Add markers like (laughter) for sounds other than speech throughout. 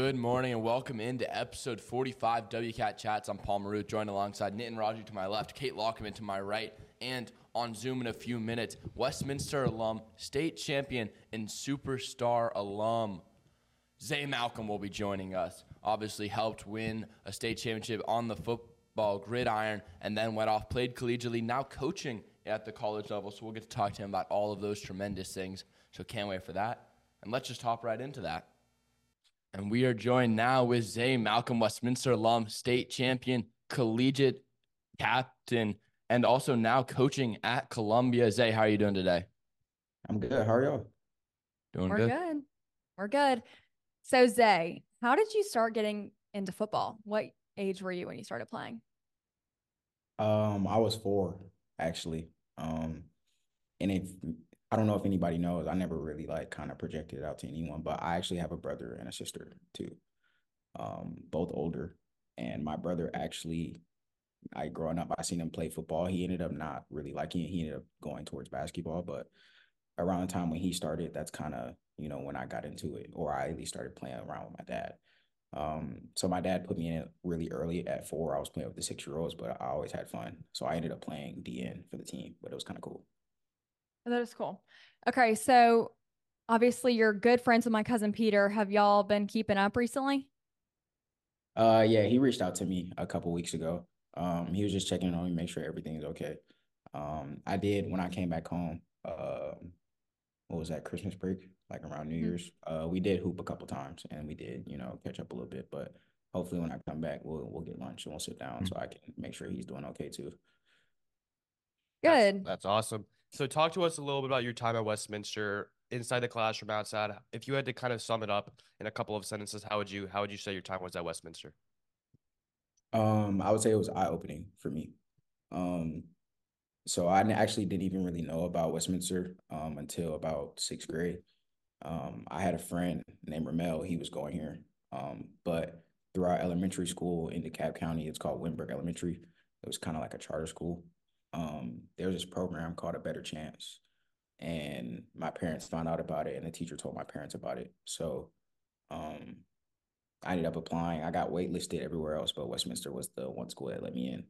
Good morning and welcome into episode 45 WCAT Chats. I'm Paul Maruth, joined alongside Nitin Raji to my left, Kate Lockerman to my right, and on Zoom in a few minutes, Westminster alum, state champion, and superstar alum. Zay Malcome will be joining us. Obviously, helped win a state championship on the football gridiron and then went off, played collegiately, now coaching at the college level. So we'll get to talk to him about all of those tremendous things. So can't wait for that. And let's just hop right into that. And we are joined now with Zay Malcome, Westminster alum, state champion, collegiate captain, and also now coaching at Columbia. Zay, how are you doing today? I'm good. How are y'all? Doing We're good. good. We're good. So Zay, how did you start getting into football? What age were you when you started playing? Um, I was four actually. Um, and if I don't know if anybody knows, I never really like kind of projected it out to anyone, but I actually have a brother and a sister too. Um, both older. And my brother actually, I growing up, I seen him play football. He ended up not really liking it. He ended up going towards basketball, but around the time when he started, that's kind of, you know, when I got into it, or I at least started playing around with my dad. Um, so my dad put me in it really early at four. I was playing with the six year olds, but I always had fun. So I ended up playing DN for the team, but it was kind of cool. Oh, that is cool. Okay, so obviously you're good friends with my cousin Peter. Have y'all been keeping up recently? Uh, yeah, he reached out to me a couple weeks ago. Um, he was just checking on me, make sure everything's okay. Um, I did when I came back home. Um, what was that Christmas break? Like around New Mhm. Year's. Uh, we did hoop a couple times, and we did, you know, catch up a little bit. But hopefully, when I come back, we'll we'll get lunch and we'll sit down so I can make sure he's doing okay too. That's- Good. That's, awesome. So talk to us a little bit about your time at Westminster, inside the classroom, outside. If you had to kind of sum it up in a couple of sentences, how would you how would you say your time was at Westminster? Um, I would say it was eye opening for me. Um, so I actually didn't even really know about Westminster um until about sixth grade. Um, I had a friend named Ramel. He was going here. Um, but through our elementary school in DeKalb County, it's called Winberg Elementary. It was kind of like a charter school. Um, there was this program called A Better Chance, and my parents found out about it, and the teacher told my parents about it. So, um, I ended up applying. I got waitlisted everywhere else, but Westminster was the one school that let me in,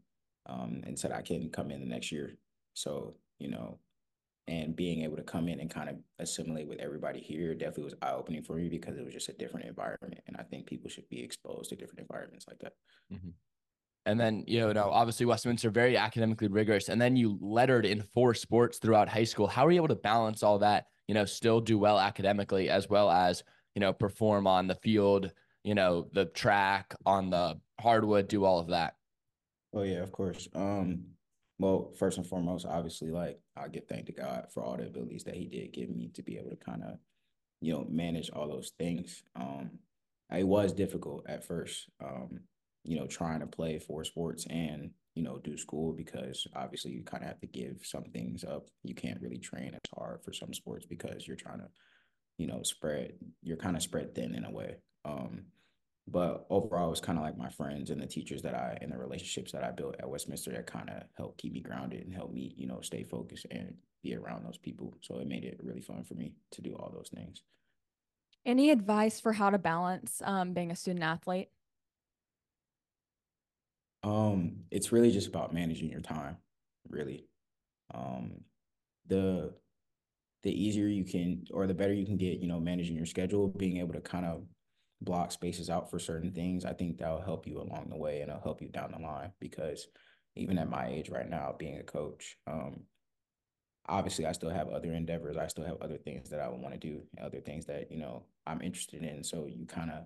um, and said I can come in the next year. So, you know, and being able to come in and kind of assimilate with everybody here definitely was eye opening for me because it was just a different environment, and I think people should be exposed to different environments like that. And then, you know, obviously Westminster, very academically rigorous. And then you lettered in four sports throughout high school. How are you able to balance all that, you know, still do well academically as well as, you know, perform on the field, you know, the track, on the hardwood, do all of that? Oh yeah, of course. Um, well, first and foremost, obviously, like I give thank to God for all the abilities that He did give me to be able to kind of, you know, manage all those things. Um, it was difficult at first. Um, you know, trying to play four sports and you know do school because obviously you kind of have to give some things up. You can't really train as hard for some sports because you're trying to, you know, spread. You're kind of spread thin in a way. Um, but overall, it was kind of like my friends and the teachers that I and the relationships that I built at Westminster that kind of helped keep me grounded and help me, you know, stay focused and be around those people. So it made it really fun for me to do all those things. Any advice for how to balance um, being a student athlete? Um, it's really just about managing your time, really. Um, the the easier you can or the better you can get, you know, managing your schedule, being able to kind of block spaces out for certain things, I think that'll help you along the way and it'll help you down the line because even at my age right now, being a coach, um, obviously I still have other endeavors. I still have other things that I would want to do, other things that, you know, I'm interested in. So you kind of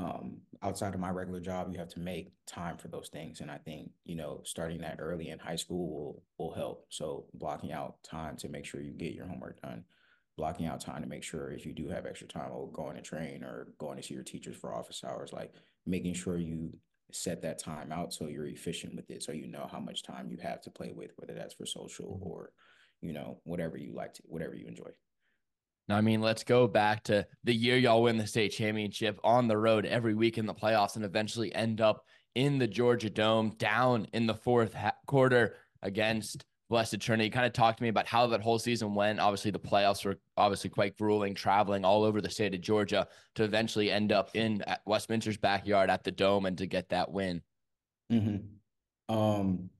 um outside of my regular job you have to make time for those things and i think you know starting that early in high school will will help. So blocking out time to make sure you get your homework done blocking out time to make sure if you do have extra time or going to train or going to see your teachers for office hours like making sure you set that time out so you're efficient with it so you know how much time you have to play with whether that's for social or you know whatever you like to whatever you enjoy I mean, let's go back to the year y'all win the state championship on the road every week in the playoffs and eventually end up in the Georgia Dome down in the fourth ha- quarter against Blessed Trinity. Kind of talk to me about how that whole season went. Obviously, the playoffs were obviously quite grueling, traveling all over the state of Georgia to eventually end up in Westminster's backyard at the Dome and to get that win. Mm-hmm. Um,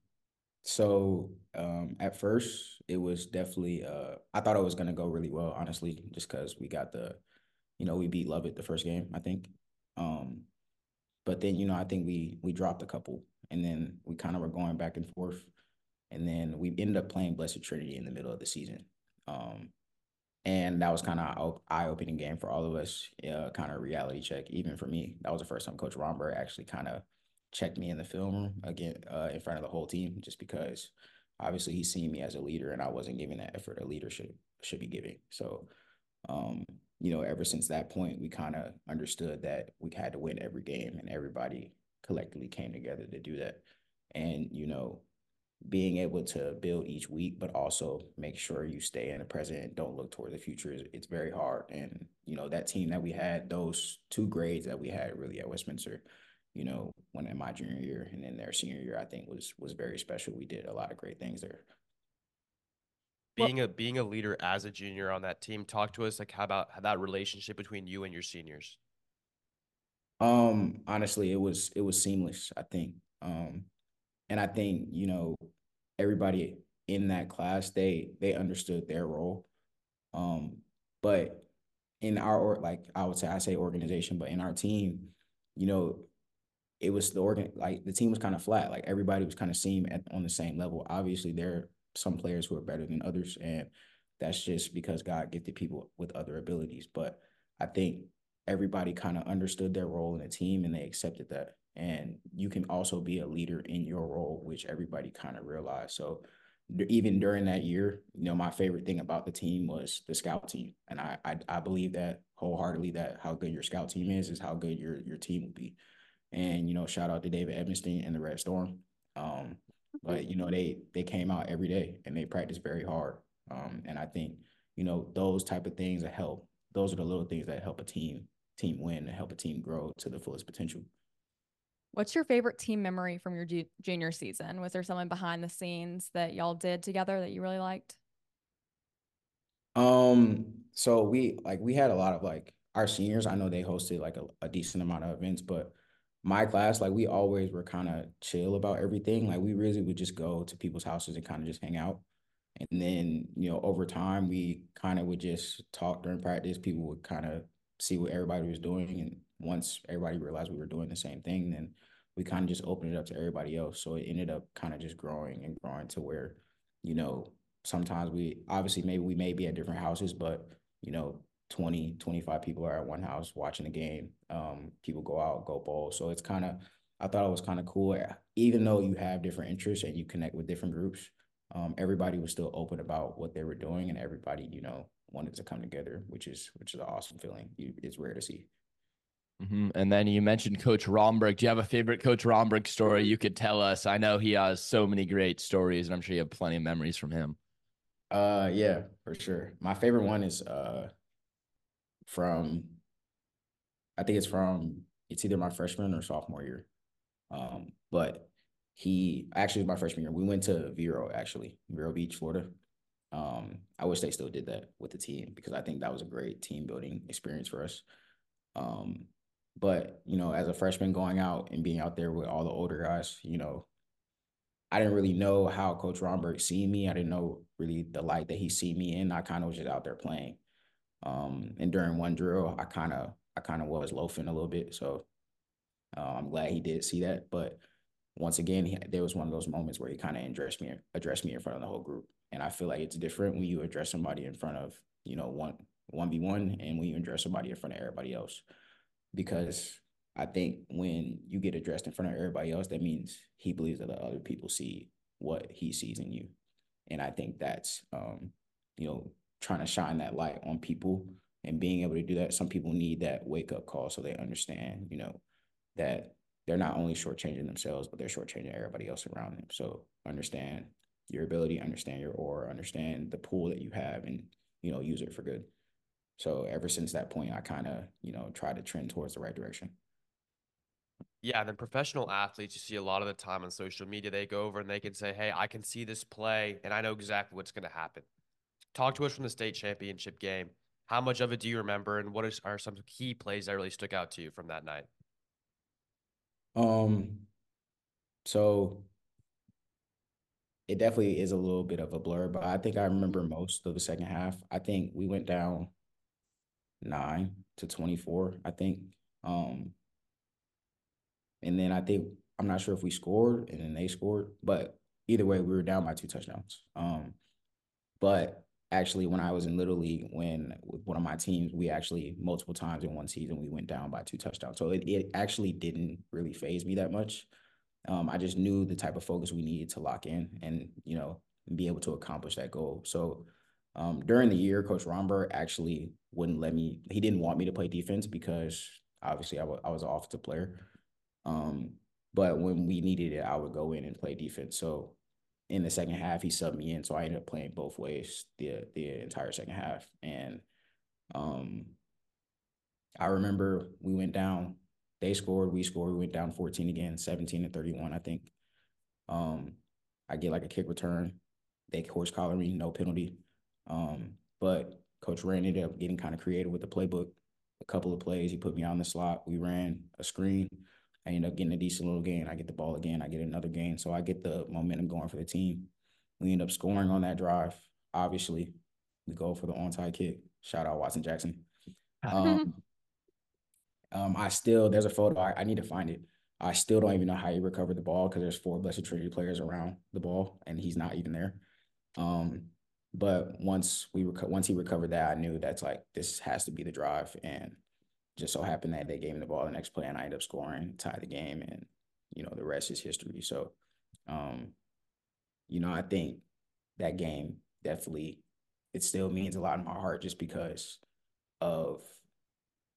so um, at first, it was definitely. Uh, I thought it was gonna go really well, honestly, just because we got the, you know, we beat Lovett the first game, I think. Um, but then you know, I think we we dropped a couple, and then we kind of were going back and forth and then we ended up playing Blessed Trinity in the middle of the season. Um, and that was kind of eye opening game for all of us. Uh, kind of reality check, even for me. That was the first time Coach Romberg actually kind of checked me in the film room again uh, in front of the whole team, just because obviously he's seen me as a leader, and I wasn't giving that effort a leader should should be giving. So, um, you know, ever since that point, we kind of understood that we had to win every game, and everybody collectively came together to do that. And you know, being able to build each week, but also make sure you stay in the present and don't look toward the future. It's very hard. And, you know, that team that we had, those two grades that we had really at Westminster, you know, when in my junior year and then their senior year, I think was was very special. We did a lot of great things there. Being well, a being a leader as a junior on that team, talk to us like how about how that relationship between you and your seniors. Um, honestly, it was it was seamless, I think. Um, and I think, you know, everybody in that class, they they understood their role. Um, but in our like I would say I say organization, but in our team, you know, it was the organ like the team was kind of flat. Like everybody was kind of seen at on the same level. Obviously, there are some players who are better than others, and that's just because God gifted people with other abilities. But I think everybody kind of understood their role in the team and they accepted that and you can also be a leader in your role which everybody kind of realized so even during that year you know my favorite thing about the team was the scout team and I, I i, believe that wholeheartedly that how good your scout team is is how good your your team will be and you know shout out to david edmiston and the red storm um but you know they they came out every day and they practiced very hard um and i think you know those type of things that help those are the little things that help a team team win and help a team grow to the fullest potential What's your favorite team memory from your ju- junior season? Was there someone behind the scenes that y'all did together that you really liked? Um, so we like we had a lot of like our seniors. I know they hosted like a, a decent amount of events, but my class, like we always were kind of chill about everything. Like we really would just go to people's houses and kind of just hang out. And then, you know, over time we kind of would just talk during practice. People would kind of see what everybody was doing. And once everybody realized we were doing the same thing, then we kind of just opened it up to everybody else. So it ended up kind of just growing and growing to where, you know, sometimes we obviously maybe we may be at different houses, but you know, 20, 25 people are at one house watching the game. Um, people go out, go bowl. So it's kind of, I thought it was kind of cool. Even though you have different interests and you connect with different groups, um, everybody was still open about what they were doing and everybody, you know, wanted to come together, which is which is an awesome feeling. You, it's rare to see. Mm-hmm. And then you mentioned Coach Romberg. Do you have a favorite Coach Romberg story you could tell us? I know he has so many great stories, and I'm sure you have plenty of memories from him. Uh, yeah, for sure. My favorite one is uh from, I think it's from it's either my freshman or sophomore year. Um, but he actually was my freshman year. We went to Vero actually, Vero Beach, Florida. Um, I wish they still did that with the team because I think that was a great team building experience for us. Um, but you know, as a freshman going out and being out there with all the older guys, you know, I didn't really know how Coach Romberg see me. I didn't know really the light that he see me in. I kind of was just out there playing. Um, and during one drill, I kind of I kind of was loafing a little bit. So uh, I'm glad he did see that. But once again, he, there was one of those moments where he kind of addressed me addressed me in front of the whole group. And I feel like it's different when you address somebody in front of you know one one v one and when you address somebody in front of everybody else because I think when you get addressed in front of everybody else, that means he believes that the other people see what he sees in you. And I think that's, um, you know, trying to shine that light on people and being able to do that. Some people need that wake up call so they understand, you know, that they're not only shortchanging themselves, but they're shortchanging everybody else around them. So understand your ability, understand your aura, understand the pool that you have, and you know, use it for good. So ever since that point, I kind of, you know, try to trend towards the right direction. Yeah, and then professional athletes, you see a lot of the time on social media, they go over and they can say, Hey, I can see this play and I know exactly what's going to happen. Talk to us from the state championship game. How much of it do you remember, and what is, are some key plays that really stuck out to you from that night? Um, so it definitely is a little bit of a blur, but I think I remember most of the second half. I think we went down nine to 24, I think. Um, and then I think I'm not sure if we scored and then they scored, but either way, we were down by two touchdowns. Um, but actually, when I was in Little League, when with one of my teams, we actually multiple times in one season we went down by two touchdowns. So it, it actually didn't really phase me that much. Um, I just knew the type of focus we needed to lock in and you know be able to accomplish that goal. So um, during the year, Coach Romberg actually wouldn't let me. He didn't want me to play defense because obviously I, I was an offensive player. Um, but when we needed it, I would go in and play defense. So in the second half, he subbed me in, so I ended up playing both ways the the entire second half. And um, I remember we went down. They scored, we scored. We went down 14 again, 17 to 31, I think. Um, I get like a kick return. They horse collar me, no penalty. Um, but Coach Rand ended up getting kind of creative with the playbook. A couple of plays, he put me on the slot. We ran a screen. I end up getting a decent little gain. I get the ball again. I get another gain. So I get the momentum going for the team. We end up scoring on that drive. Obviously, we go for the onside kick. Shout out Watson Jackson. Um, (laughs) um, I still there's a photo. I, I need to find it. I still don't even know how he recovered the ball because there's four Blessed Trinity players around the ball and he's not even there. Um, but once we rec- once he recovered that, I knew that's like this has to be the drive. And just so happened that they gave me the ball the next play and I ended up scoring, tie the game, and you know the rest is history. So, um, you know, I think that game definitely it still means a lot in my heart just because of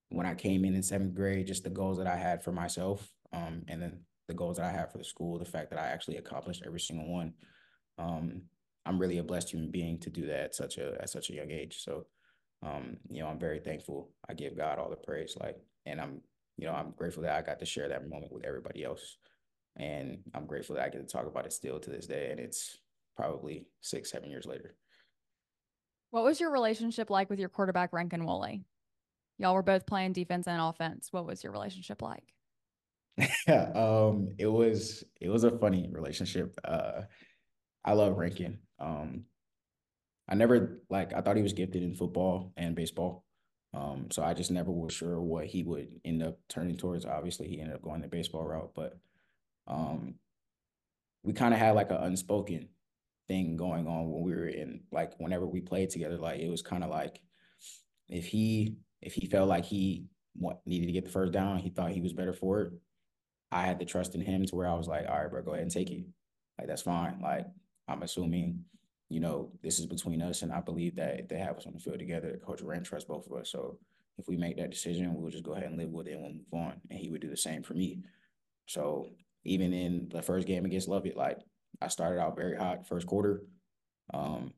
when I came in in seventh grade, just the goals that I had for myself, um, and then the goals that I had for the school, the fact that I actually accomplished every single one. Um, I'm really a blessed human being to do that at such a at such a young age. So um, you know, I'm very thankful. I give God all the praise. Like, and I'm, you know, I'm grateful that I got to share that moment with everybody else. And I'm grateful that I get to talk about it still to this day. And it's probably six, seven years later. What was your relationship like with your quarterback, Rankin Woolley? Y'all were both playing defense and offense. What was your relationship like? Yeah, (laughs) um, it was it was a funny relationship. Uh, I love Rankin. Um, I never like I thought he was gifted in football and baseball. Um, so I just never was sure what he would end up turning towards. Obviously, he ended up going the baseball route, but um, we kind of had like an unspoken thing going on when we were in like whenever we played together. Like it was kind of like if he if he felt like he what needed to get the first down, he thought he was better for it. I had the trust in him to where I was like, all right, bro, go ahead and take it. Like that's fine. Like I'm assuming you know, this is between us, and I believe that they have us on the field together, Coach Rand trusts both of us. So if we make that decision, we'll just go ahead and live with it and we'll move on. And he would do the same for me. So even in the first game against Lovett, like I started out very hot first quarter. Um,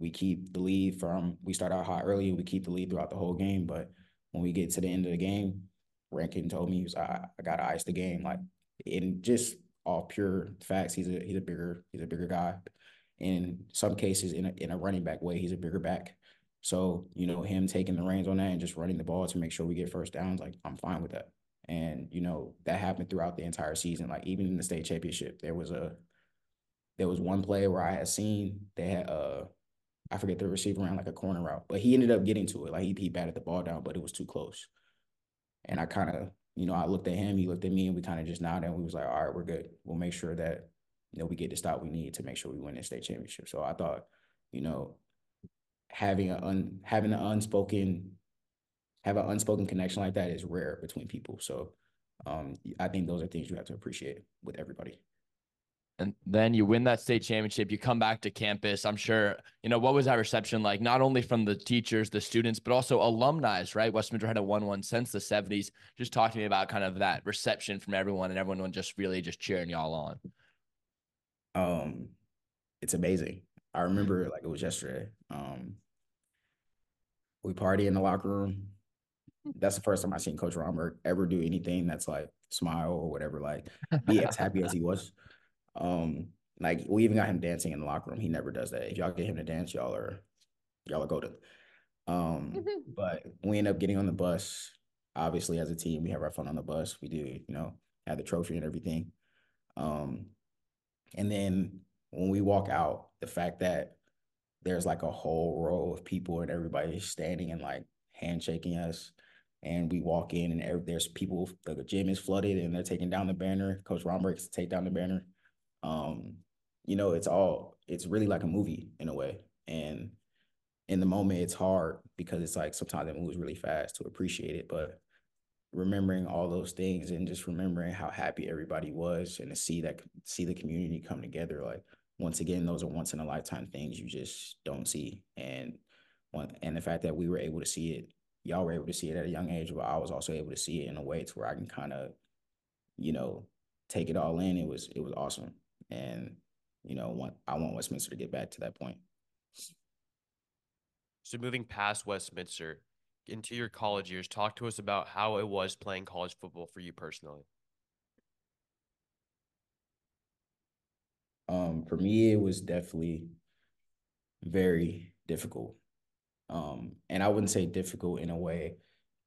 we keep the lead from we start out hot early, we keep the lead throughout the whole game. But when we get to the end of the game, Rankin told me he was I, I gotta ice the game. Like in just all pure facts, he's a he's a bigger he's a bigger guy in some cases in a, in a running back way. He's a bigger back. So, you know, him taking the reins on that and just running the ball to make sure we get first downs, like I'm fine with that. And, you know, that happened throughout the entire season. Like even in the state championship, there was a there was one play where I had seen they had uh I forget the receiver ran like a corner route, but he ended up getting to it. Like he, he batted the ball down, but it was too close. And I kind of, you know, I looked at him, he looked at me, and we kind of just nodded and we was like, all right, we're good. We'll make sure that you know, we get the stop we need to make sure we win the state championship. So I thought, you know, having an un, having an unspoken have an unspoken connection like that is rare between people. So um, I think those are things you have to appreciate with everybody. And then you win that state championship. You come back to campus. I'm sure, you know, what was that reception like? Not only from the teachers, the students, but also alumni, right? Westminster had a 1 1 since the 70s. Just talk to me about kind of that reception from everyone and everyone just really just cheering y'all on um, it's amazing. I remember like it was yesterday. Um, we party in the locker room. (laughs) that's the first time I've seen Coach Romberg ever do anything that's like smile or whatever, like be as happy as he (laughs) was. Um, like we even got him dancing in the locker room. He never does that. If y'all get him to dance, y'all are y'all are golden. Um, but we end up getting on the bus. Obviously, as a team, we have our fun on the bus. We do, you know, have the trophy and everything. Um, and then when we walk out, the fact that there's like a whole row of people and everybody's standing and like handshaking us. And we walk in and there's people, the gym is flooded and they're taking down the banner. Coach Romberg's to take down the banner. Um, you know, it's all, it's really like a movie in a way. And in the moment, it's hard because it's like sometimes it moves really fast to appreciate it. But remembering all those things and just remembering how happy everybody was and to see that, see the community come together, like, once again, those are once in a lifetime things you just don't see. And one, and the fact that we were able to see it, y'all were able to see it at a young age, but I was also able to see it in a way to where I can kind of, you know, take it all in. It was it was awesome, and you know, want I want Westminster to get back to that point. So moving past Westminster into your college years, talk to us about how it was playing college football for you personally. Um, for me, it was definitely very difficult. Um, and I wouldn't say difficult in a way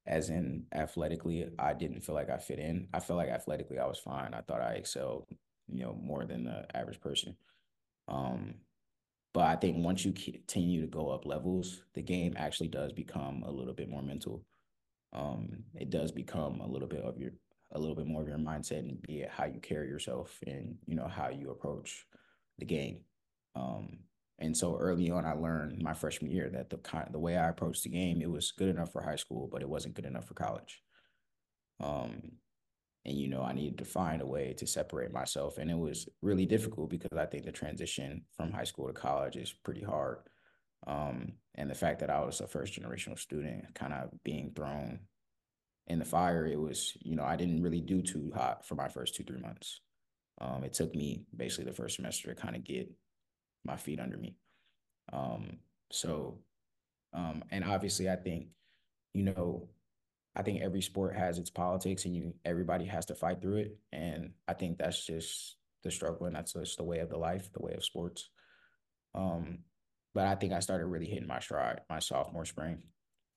as in athletically, I didn't feel like I fit in. I felt like athletically I was fine. I thought I excelled, you know, more than the average person. Um, but I think once you continue to go up levels, the game actually does become a little bit more mental. Um, it does become a little bit of your a little bit more of your mindset and be it how you carry yourself and you know how you approach the game. Um, and so early on, I learned my freshman year that the the way I approached the game, it was good enough for high school, but it wasn't good enough for college. Um, and you know, I needed to find a way to separate myself, and it was really difficult because I think the transition from high school to college is pretty hard. Um, and the fact that I was a first generational student, kind of being thrown in the fire, it was, you know, I didn't really do too hot for my first two, three months. Um, it took me basically the first semester to kind of get my feet under me. Um, so, um, and obviously, I think, you know, I think every sport has its politics, and you everybody has to fight through it. And I think that's just the struggle, and that's just the way of the life, the way of sports. Um, but I think I started really hitting my stride my sophomore spring,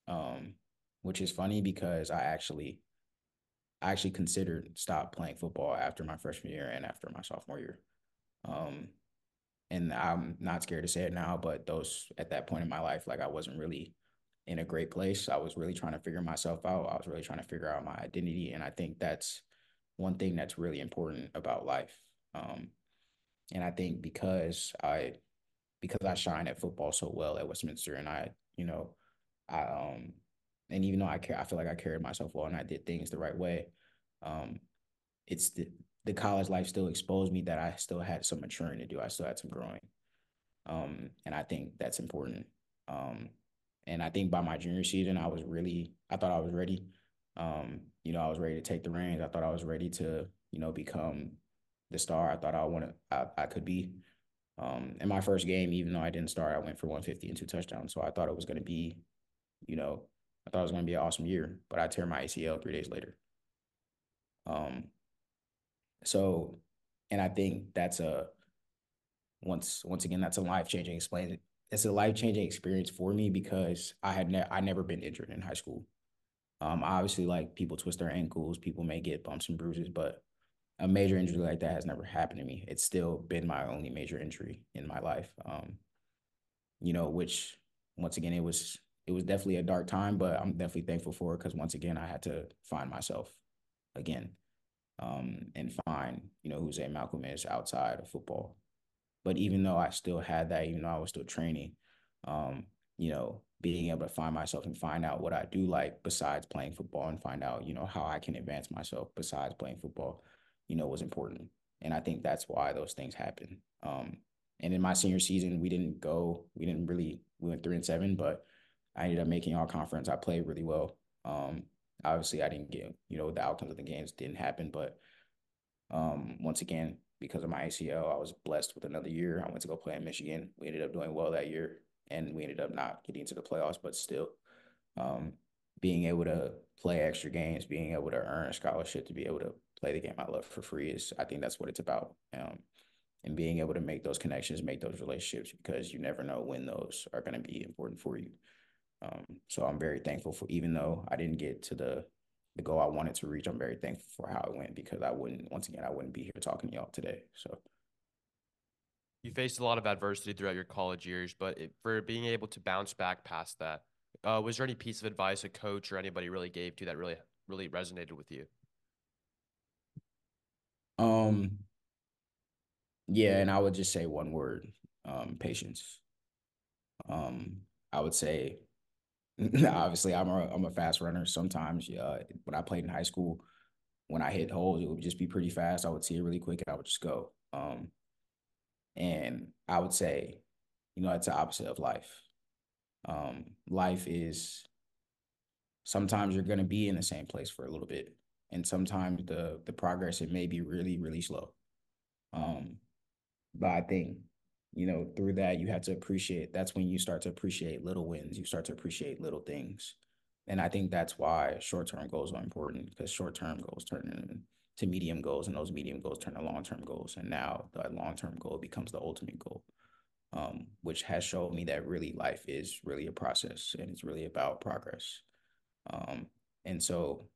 um, which is funny because I actually I actually considered stop playing football after my freshman year and after my sophomore year. Um, and I'm not scared to say it now, but those at that point in my life, like I wasn't really in a great place. I was really trying to figure myself out. I was really trying to figure out my identity. And I think that's one thing that's really important about life. Um, and I think because I because I shine at football so well at Westminster and I, you know, I um and even though I care, I feel like I carried myself well and I did things the right way. Um, it's the the college life still exposed me that I still had some maturing to do. I still had some growing, um, and I think that's important. Um, and I think by my junior season, I was really, I thought I was ready. Um, you know, I was ready to take the reins. I thought I was ready to, you know, become the star I thought I wanted, I, I could be. Um, in my first game, even though I didn't start, I went for 150 and two touchdowns. So I thought it was going to be, you know, I thought it was going to be an awesome year, but I tear my ACL three days later. Um, so, and I think that's a once once again that's a life changing it's a life changing experience for me because I had ne- I never been injured in high school. Um, obviously, like people twist their ankles, people may get bumps and bruises, but a major injury like that has never happened to me. It's still been my only major injury in my life. Um, you know, which once again it was it was definitely a dark time, but I'm definitely thankful for it because once again I had to find myself again um, and find you know who's a Malcome is outside of football. But even though I still had that, even though I was still training, um, you know, being able to find myself and find out what I do like besides playing football and find out, you know, how I can advance myself besides playing football, you know, was important. And I think that's why those things happen. Um, and in my senior season, we didn't go, we didn't really, we went three and seven, but I ended up making all conference. I played really well. Um, obviously, I didn't get, you know, the outcomes of the games didn't happen, but um, once again, because of my ACL, I was blessed with another year. I went to go play in Michigan. We ended up doing well that year, and we ended up not getting to the playoffs, but still, um, being able to play extra games, being able to earn a scholarship to be able to play the game I love for free is I think that's what it's about. Um, and being able to make those connections, make those relationships, because you never know when those are going to be important for you. Um, so I'm very thankful for, even though I didn't get to the the goal I wanted to reach, I'm very thankful for how it went because I wouldn't, once again, I wouldn't be here talking to y'all today. So. You faced a lot of adversity throughout your college years, but it, for being able to bounce back past that, uh, was there any piece of advice a coach or anybody really gave to you that really, really resonated with you? Um, yeah, and I would just say one word, um, patience. Um, I would say, (laughs) obviously, I'm a I'm a fast runner. Sometimes, uh, when I played in high school, when I hit holes, it would just be pretty fast. I would see it really quick, and I would just go. Um, and I would say, you know, it's the opposite of life. Um, life is sometimes you're gonna be in the same place for a little bit, and sometimes the the progress it may be really really slow. Um, but I think you know through that you have to appreciate. That's when you start to appreciate little wins. You start to appreciate little things, and I think that's why short term goals are important because short term goals turn into medium goals, and those medium goals turn to long term goals, and now the long term goal becomes the ultimate goal. Um, which has shown me that really life is really a process and it's really about progress. Um, and so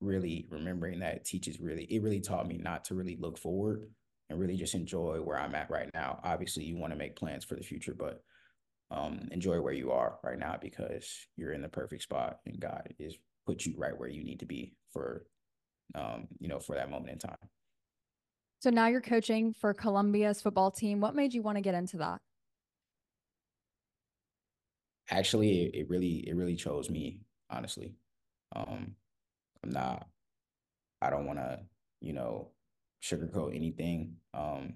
really remembering that teaches really it really taught me not to really look forward and really just enjoy where I'm at right now. Obviously, you want to make plans for the future, but um, enjoy where you are right now because you're in the perfect spot and God is put you right where you need to be for um, you know, for that moment in time. So now you're coaching for Columbia's football team. What made you want to get into that? Actually, it, it really it really chose me, honestly. Um, I'm not I don't want to, you know, sugarcoat anything. Um,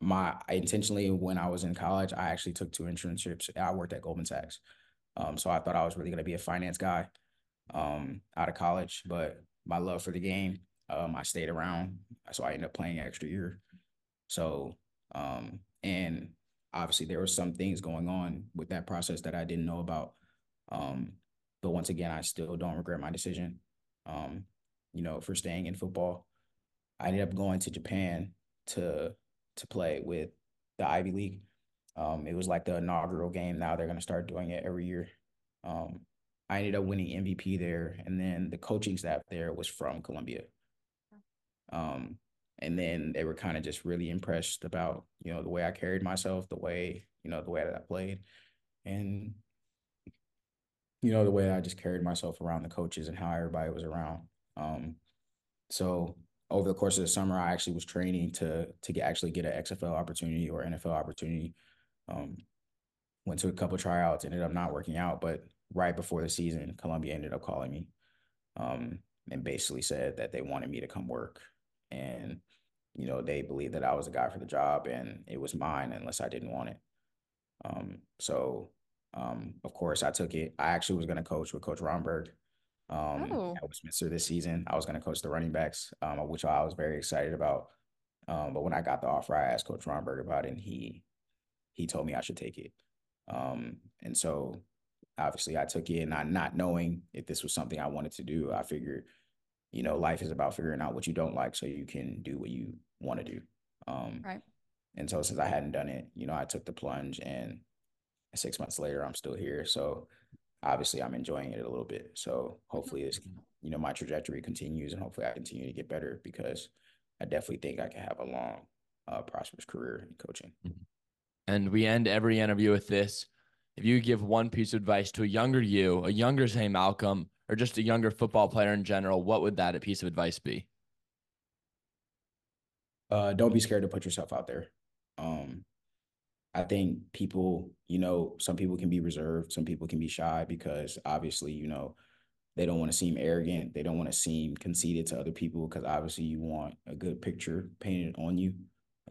my intentionally when I was in college, I actually took two internships. I worked at Goldman Sachs. Um, so I thought I was really gonna be a finance guy um out of college, but my love for the game, um, I stayed around. So I ended up playing extra year. So um, and obviously there were some things going on with that process that I didn't know about. Um, but once again, I still don't regret my decision. Um, you know, for staying in football. I ended up going to Japan to to play with the Ivy League. Um, it was like the inaugural game. Now they're gonna start doing it every year. Um, I ended up winning MVP there, and then the coaching staff there was from Columbia. Um, and then they were kind of just really impressed about you know the way I carried myself, the way you know the way that I played, and you know the way I just carried myself around the coaches and how everybody was around. Um, so over the course of the summer, I actually was training to to get actually get an XFL opportunity or NFL opportunity. Um, went to a couple tryouts, ended up not working out, but right before the season, Columbia ended up calling me, um, and basically said that they wanted me to come work, and you know they believed that I was a guy for the job, and it was mine unless I didn't want it. Um, so um, of course I took it. I actually was going to coach with Coach Romberg um, oh. at Westminster this season. I was going to coach the running backs, um, which I was very excited about. Um, but when I got the offer, I asked Coach Romberg about it, and he he told me I should take it. Um, and so obviously I took it, not not knowing if this was something I wanted to do. I figured, you know, life is about figuring out what you don't like so you can do what you want to do. Um, right. And so since I hadn't done it, you know, I took the plunge, and six months later, I'm still here. So obviously I'm enjoying it a little bit. So hopefully this, you know, my trajectory continues and hopefully I continue to get better because I definitely think I can have a long, uh, prosperous career in coaching. Mm-hmm. And we end every interview with this. If you give one piece of advice to a younger you, a younger Zay Malcome, or just a younger football player in general, what would that piece of advice be? Uh, don't be scared to put yourself out there. Um, I think people, you know, some people can be reserved, some people can be shy because obviously, you know, they don't want to seem arrogant. They don't want to seem conceited to other people because obviously you want a good picture painted on you.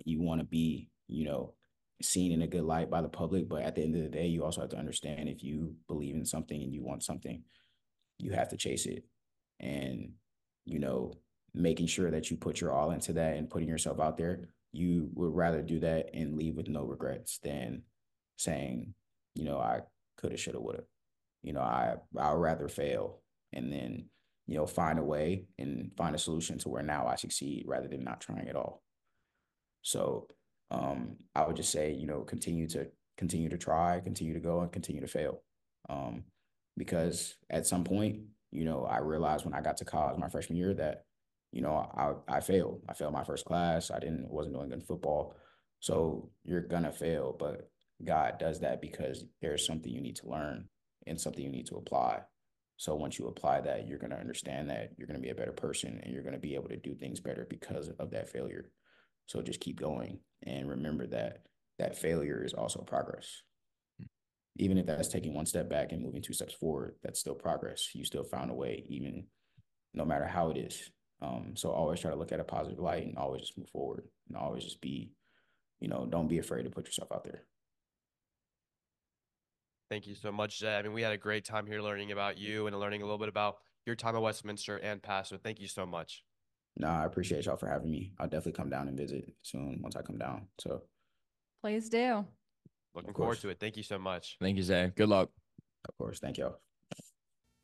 You want to be, you know, seen in a good light by the public. But at the end of the day, you also have to understand if you believe in something and you want something, you have to chase it. And, you know, making sure that you put your all into that and putting yourself out there you would rather do that and leave with no regrets than saying, you know, I could have, should have, would have. you know, I I'd rather fail and then, you know, find a way and find a solution to where now I succeed rather than not trying at all. So um, I would just say, you know, continue to continue to try, continue to go, and continue to fail. Um, because at some point, you know, I realized when I got to college my freshman year that, you know, I I failed. I failed my first class. I didn't wasn't doing good in football. So you're gonna fail, but God does that because there's something you need to learn and something you need to apply. So once you apply that, you're gonna understand that you're gonna be a better person and you're gonna be able to do things better because of that failure. So just keep going and remember that that failure is also progress. Even if that's taking one step back and moving two steps forward, that's still progress. You still found a way, even no matter how it is. Um, so always try to look at a positive light and always just move forward and always just be, you know, don't be afraid to put yourself out there. Thank you so much, Zay. I mean, we had a great time here learning about you and learning a little bit about your time at Westminster and past. So thank you so much. No, I appreciate y'all for having me. I'll definitely come down and visit soon once I come down. So Please do. Looking forward to it. Thank you so much. Thank you, Zay. Good luck. of course, thank y'all.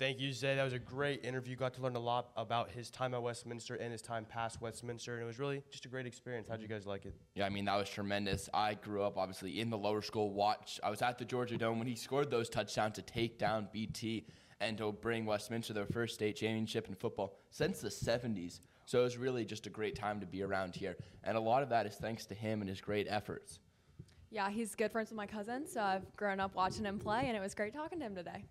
Thank you, Zay. That was a great interview. Got to learn a lot about his time at Westminster and his time past Westminster. And it was really just a great experience. How'd you guys like it? Yeah, I mean that was tremendous. I grew up obviously in the lower school. Watch, I was at the Georgia Dome when he scored those touchdowns to take down BT and to bring Westminster their first state championship in football since the 70s. So it was really just a great time to be around here, and a lot of that is thanks to him and his great efforts. Yeah, he's good friends with my cousin, so I've grown up watching him play, and it was great talking to him today.